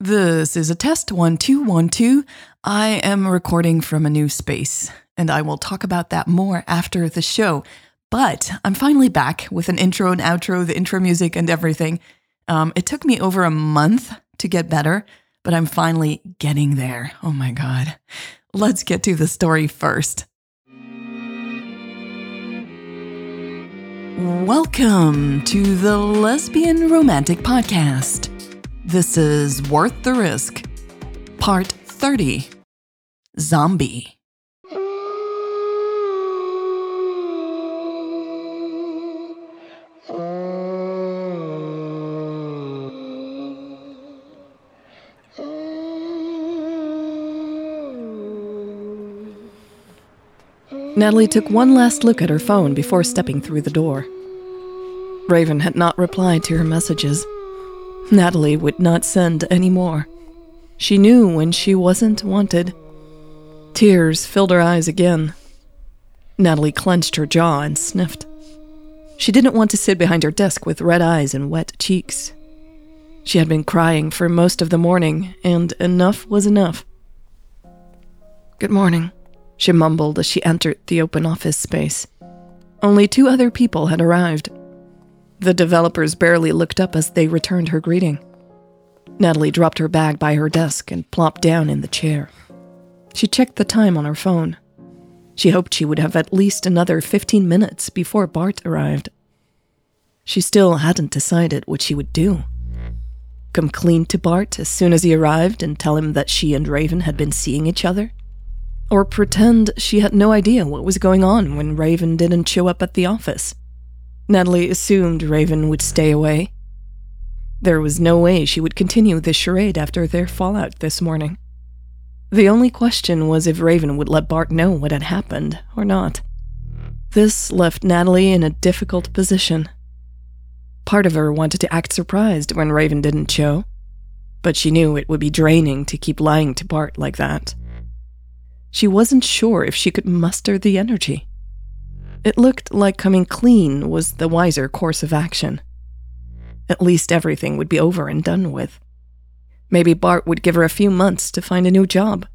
This is a test 1212. I am recording from a new space, and I will talk about that more after the show. But I'm finally back with an intro and outro, the intro music, and everything. Um, it took me over a month to get better, but I'm finally getting there. Oh my God. Let's get to the story first. Welcome to the Lesbian Romantic Podcast. This is Worth the Risk, Part 30 Zombie. Natalie took one last look at her phone before stepping through the door. Raven had not replied to her messages. Natalie would not send any more. She knew when she wasn't wanted. Tears filled her eyes again. Natalie clenched her jaw and sniffed. She didn't want to sit behind her desk with red eyes and wet cheeks. She had been crying for most of the morning, and enough was enough. Good morning, she mumbled as she entered the open office space. Only two other people had arrived. The developers barely looked up as they returned her greeting. Natalie dropped her bag by her desk and plopped down in the chair. She checked the time on her phone. She hoped she would have at least another 15 minutes before Bart arrived. She still hadn't decided what she would do. Come clean to Bart as soon as he arrived and tell him that she and Raven had been seeing each other? Or pretend she had no idea what was going on when Raven didn't show up at the office? Natalie assumed Raven would stay away. There was no way she would continue this charade after their fallout this morning. The only question was if Raven would let Bart know what had happened or not. This left Natalie in a difficult position. Part of her wanted to act surprised when Raven didn't show, but she knew it would be draining to keep lying to Bart like that. She wasn't sure if she could muster the energy. It looked like coming clean was the wiser course of action. At least everything would be over and done with. Maybe Bart would give her a few months to find a new job.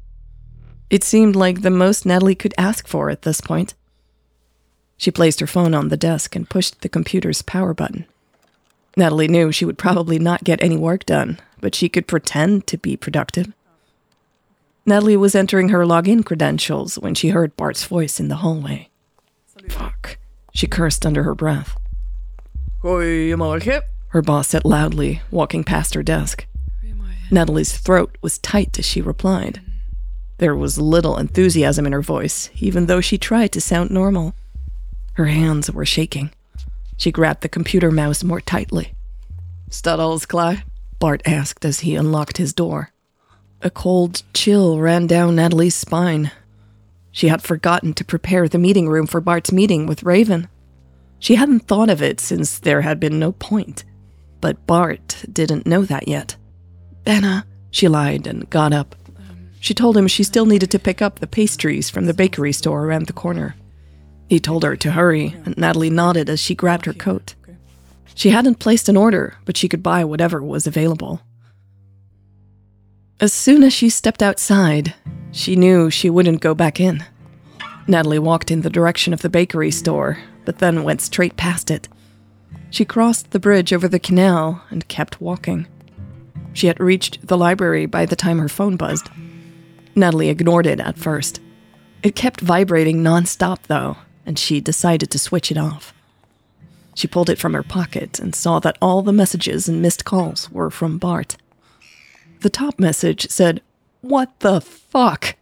It seemed like the most Natalie could ask for at this point. She placed her phone on the desk and pushed the computer's power button. Natalie knew she would probably not get any work done, but she could pretend to be productive. Natalie was entering her login credentials when she heard Bart's voice in the hallway. She cursed under her breath. Her boss said loudly, walking past her desk. Natalie's throat was tight as she replied. There was little enthusiasm in her voice, even though she tried to sound normal. Her hands were shaking. She grabbed the computer mouse more tightly. Studdles, Clyde? Bart asked as he unlocked his door. A cold chill ran down Natalie's spine. She had forgotten to prepare the meeting room for Bart's meeting with Raven. She hadn't thought of it since there had been no point. But Bart didn't know that yet. Benna, she lied and got up. She told him she still needed to pick up the pastries from the bakery store around the corner. He told her to hurry, and Natalie nodded as she grabbed her coat. She hadn't placed an order, but she could buy whatever was available. As soon as she stepped outside, she knew she wouldn't go back in. Natalie walked in the direction of the bakery store, but then went straight past it. She crossed the bridge over the canal and kept walking. She had reached the library by the time her phone buzzed. Natalie ignored it at first. It kept vibrating nonstop, though, and she decided to switch it off. She pulled it from her pocket and saw that all the messages and missed calls were from Bart. The top message said, What the fuck?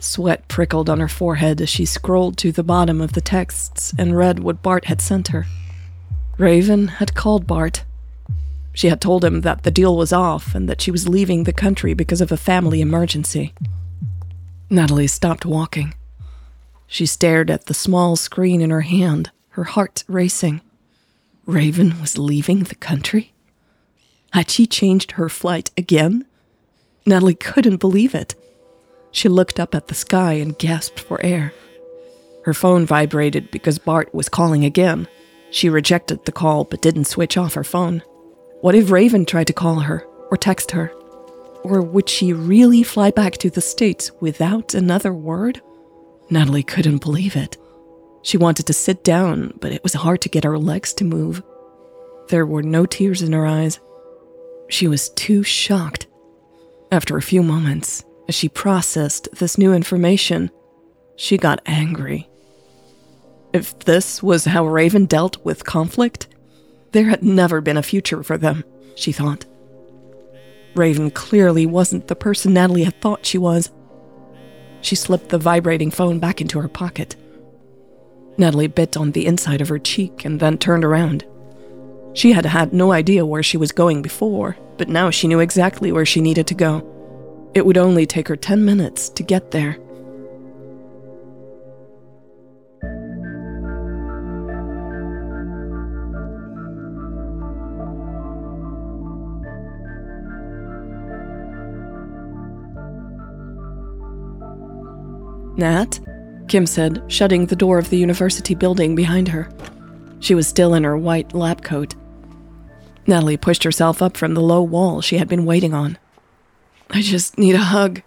Sweat prickled on her forehead as she scrolled to the bottom of the texts and read what Bart had sent her. Raven had called Bart. She had told him that the deal was off and that she was leaving the country because of a family emergency. Natalie stopped walking. She stared at the small screen in her hand, her heart racing. Raven was leaving the country? Had she changed her flight again? Natalie couldn't believe it. She looked up at the sky and gasped for air. Her phone vibrated because Bart was calling again. She rejected the call but didn't switch off her phone. What if Raven tried to call her or text her? Or would she really fly back to the States without another word? Natalie couldn't believe it. She wanted to sit down, but it was hard to get her legs to move. There were no tears in her eyes. She was too shocked. After a few moments, as she processed this new information, she got angry. If this was how Raven dealt with conflict, there had never been a future for them, she thought. Raven clearly wasn't the person Natalie had thought she was. She slipped the vibrating phone back into her pocket. Natalie bit on the inside of her cheek and then turned around. She had had no idea where she was going before, but now she knew exactly where she needed to go. It would only take her 10 minutes to get there. Nat? Kim said, shutting the door of the university building behind her. She was still in her white lab coat. Natalie pushed herself up from the low wall she had been waiting on. I just need a hug,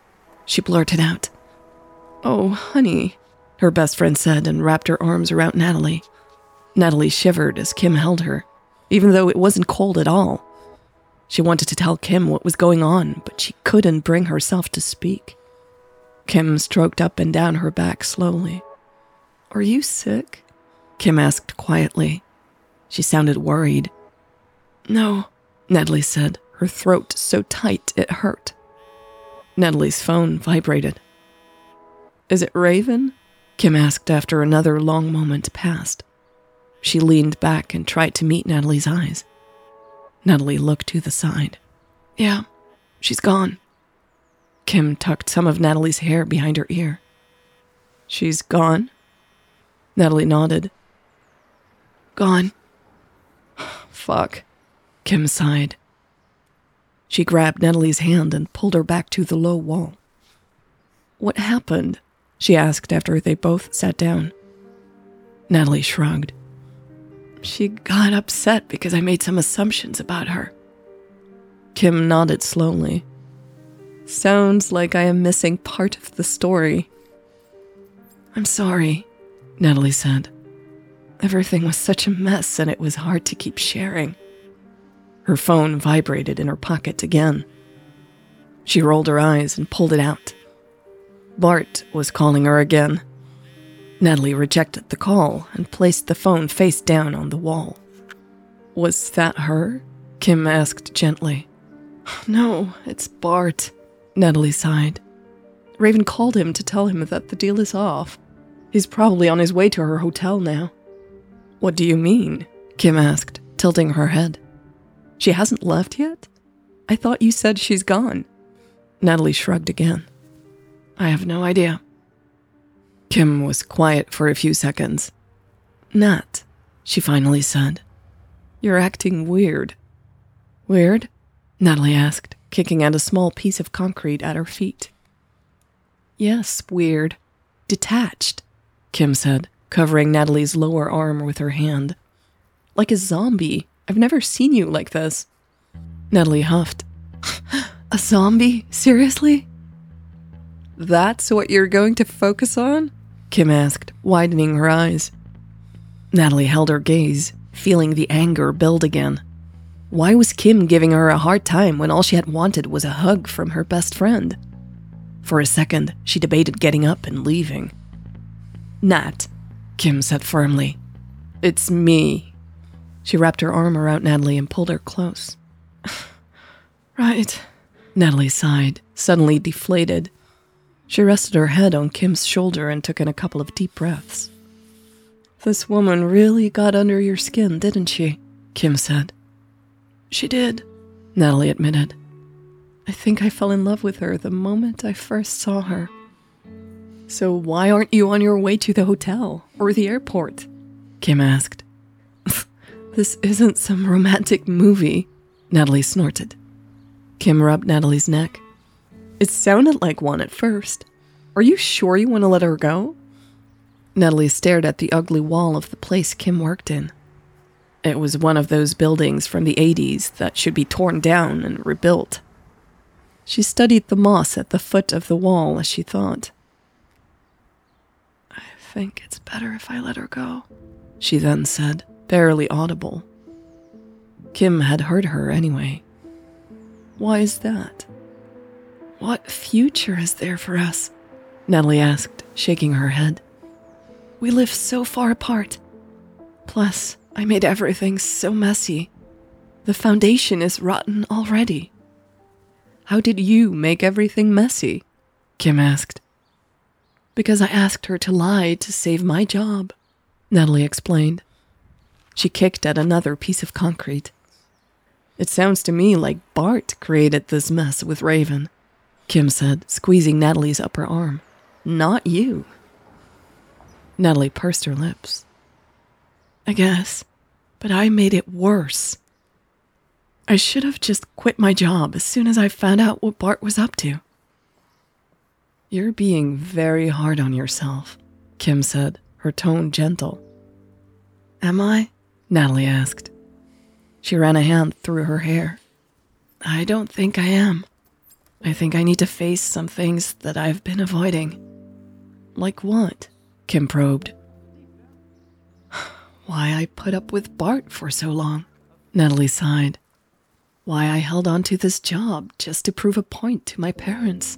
she blurted out. Oh, honey, her best friend said and wrapped her arms around Natalie. Natalie shivered as Kim held her, even though it wasn't cold at all. She wanted to tell Kim what was going on, but she couldn't bring herself to speak. Kim stroked up and down her back slowly. Are you sick? Kim asked quietly. She sounded worried. No, Natalie said, her throat so tight it hurt. Natalie's phone vibrated. Is it Raven? Kim asked after another long moment passed. She leaned back and tried to meet Natalie's eyes. Natalie looked to the side. Yeah, she's gone. Kim tucked some of Natalie's hair behind her ear. She's gone? Natalie nodded. Gone. Fuck. Kim sighed. She grabbed Natalie's hand and pulled her back to the low wall. What happened? she asked after they both sat down. Natalie shrugged. She got upset because I made some assumptions about her. Kim nodded slowly. Sounds like I am missing part of the story. I'm sorry, Natalie said. Everything was such a mess and it was hard to keep sharing. Her phone vibrated in her pocket again. She rolled her eyes and pulled it out. Bart was calling her again. Natalie rejected the call and placed the phone face down on the wall. Was that her? Kim asked gently. No, it's Bart, Natalie sighed. Raven called him to tell him that the deal is off. He's probably on his way to her hotel now. What do you mean? Kim asked, tilting her head. She hasn't left yet? I thought you said she's gone. Natalie shrugged again. I have no idea. Kim was quiet for a few seconds. Nat, she finally said. You're acting weird. Weird? Natalie asked, kicking at a small piece of concrete at her feet. Yes, weird. Detached, Kim said, covering Natalie's lower arm with her hand. Like a zombie. I've never seen you like this. Natalie huffed. A zombie? Seriously? That's what you're going to focus on? Kim asked, widening her eyes. Natalie held her gaze, feeling the anger build again. Why was Kim giving her a hard time when all she had wanted was a hug from her best friend? For a second, she debated getting up and leaving. Nat, Kim said firmly. It's me. She wrapped her arm around Natalie and pulled her close. right. Natalie sighed, suddenly deflated. She rested her head on Kim's shoulder and took in a couple of deep breaths. This woman really got under your skin, didn't she? Kim said. She did, Natalie admitted. I think I fell in love with her the moment I first saw her. So why aren't you on your way to the hotel or the airport? Kim asked. This isn't some romantic movie, Natalie snorted. Kim rubbed Natalie's neck. It sounded like one at first. Are you sure you want to let her go? Natalie stared at the ugly wall of the place Kim worked in. It was one of those buildings from the 80s that should be torn down and rebuilt. She studied the moss at the foot of the wall as she thought. I think it's better if I let her go, she then said, barely audible. Kim had heard her anyway. Why is that? What future is there for us? Natalie asked, shaking her head. We live so far apart. Plus, I made everything so messy. The foundation is rotten already. How did you make everything messy? Kim asked. Because I asked her to lie to save my job, Natalie explained. She kicked at another piece of concrete. It sounds to me like Bart created this mess with Raven, Kim said, squeezing Natalie's upper arm. Not you. Natalie pursed her lips. I guess, but I made it worse. I should have just quit my job as soon as I found out what Bart was up to. You're being very hard on yourself, Kim said, her tone gentle. Am I? Natalie asked. She ran a hand through her hair. I don't think I am. I think I need to face some things that I've been avoiding. Like what? Kim probed. Why I put up with Bart for so long, Natalie sighed why I held on to this job just to prove a point to my parents,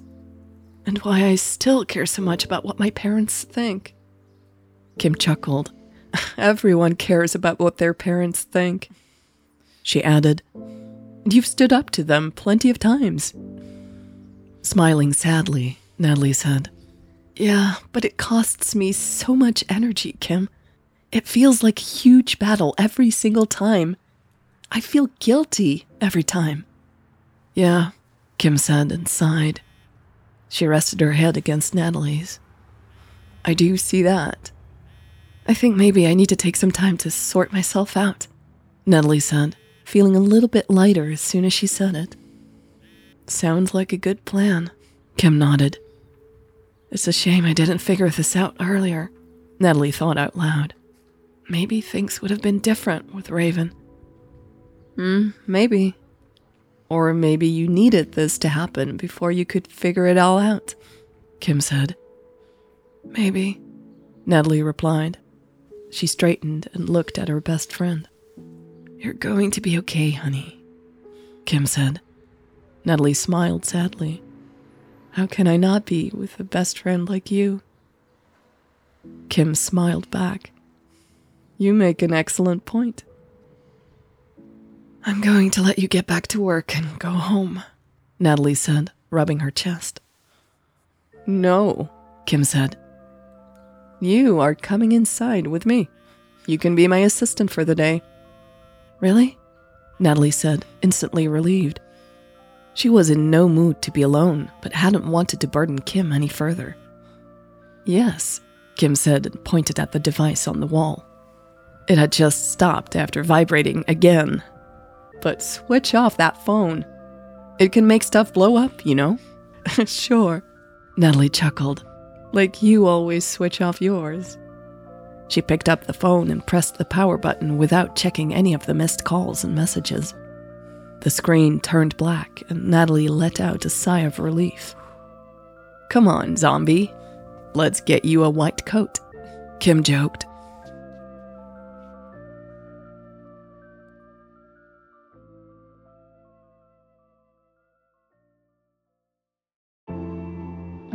and why I still care so much about what my parents think. Kim chuckled. Everyone cares about what their parents think. She added, You've stood up to them plenty of times. Smiling sadly, Natalie said, Yeah, but it costs me so much energy, Kim. It feels like a huge battle every single time. I feel guilty every time. Yeah, Kim said and sighed. She rested her head against Natalie's. I do see that. I think maybe I need to take some time to sort myself out, Natalie said, feeling a little bit lighter as soon as she said it. Sounds like a good plan, Kim nodded. It's a shame I didn't figure this out earlier, Natalie thought out loud. Maybe things would have been different with Raven. Hmm, maybe. Or maybe you needed this to happen before you could figure it all out, Kim said. Maybe, Natalie replied. She straightened and looked at her best friend. You're going to be okay, honey, Kim said. Natalie smiled sadly. How can I not be with a best friend like you? Kim smiled back. You make an excellent point. I'm going to let you get back to work and go home, Natalie said, rubbing her chest. No, Kim said. You are coming inside with me. You can be my assistant for the day. Really? Natalie said, instantly relieved. She was in no mood to be alone, but hadn't wanted to burden Kim any further. Yes, Kim said and pointed at the device on the wall. It had just stopped after vibrating again but switch off that phone. It can make stuff blow up, you know? sure. Natalie chuckled. Like you always switch off yours. She picked up the phone and pressed the power button without checking any of the missed calls and messages. The screen turned black, and Natalie let out a sigh of relief. Come on, zombie. Let's get you a white coat, Kim joked.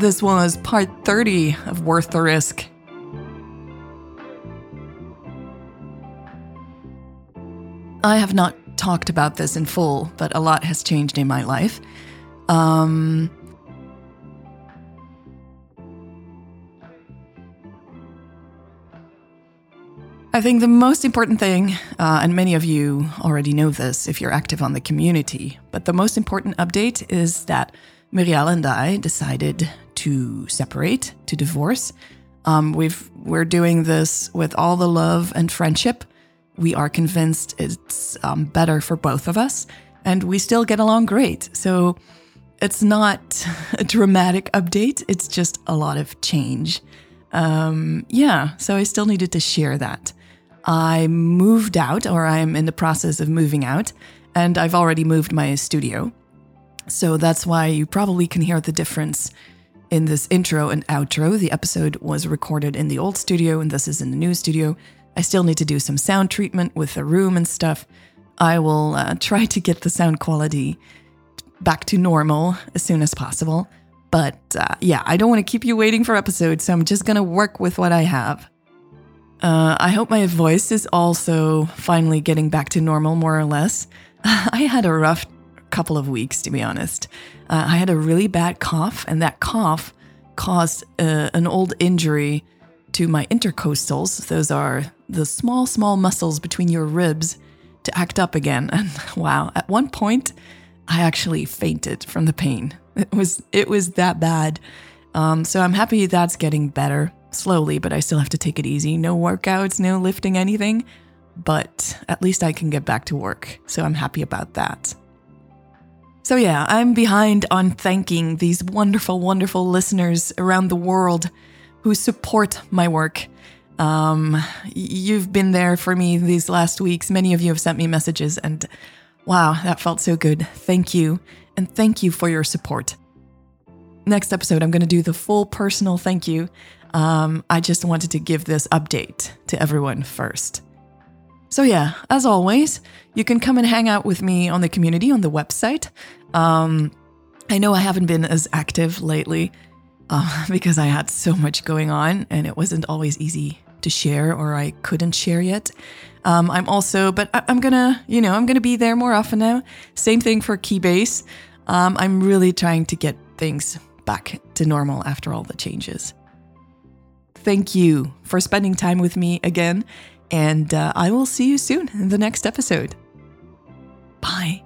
This was part 30 of Worth the Risk. I have not talked about this in full, but a lot has changed in my life. Um, I think the most important thing, uh, and many of you already know this if you're active on the community, but the most important update is that Muriel and I decided to separate, to divorce. Um, we've we're doing this with all the love and friendship we are convinced it's um, better for both of us, and we still get along great. So it's not a dramatic update, it's just a lot of change. Um, yeah, so I still needed to share that. I moved out, or I'm in the process of moving out, and I've already moved my studio. So that's why you probably can hear the difference in this intro and outro. The episode was recorded in the old studio, and this is in the new studio. I still need to do some sound treatment with the room and stuff. I will uh, try to get the sound quality back to normal as soon as possible. But uh, yeah, I don't want to keep you waiting for episodes, so I'm just going to work with what I have. Uh, I hope my voice is also finally getting back to normal, more or less. I had a rough couple of weeks, to be honest. Uh, I had a really bad cough, and that cough caused uh, an old injury to my intercostals. Those are the small, small muscles between your ribs to act up again. And wow, at one point, I actually fainted from the pain. It was it was that bad. Um, so I'm happy that's getting better slowly, but I still have to take it easy. No workouts, no lifting anything, but at least I can get back to work. So I'm happy about that. So yeah, I'm behind on thanking these wonderful, wonderful listeners around the world who support my work. Um, you've been there for me these last weeks. Many of you have sent me messages, and wow, that felt so good. Thank you. And thank you for your support. Next episode, I'm going to do the full personal thank you. Um, I just wanted to give this update to everyone first. So, yeah, as always, you can come and hang out with me on the community on the website. Um, I know I haven't been as active lately uh, because I had so much going on and it wasn't always easy to share or I couldn't share yet. Um, I'm also, but I, am gonna, you know, I'm gonna be there more often now. Same thing for Keybase. Um, I'm really trying to get things back to normal after all the changes. Thank you for spending time with me again, and uh, I will see you soon in the next episode. Bye.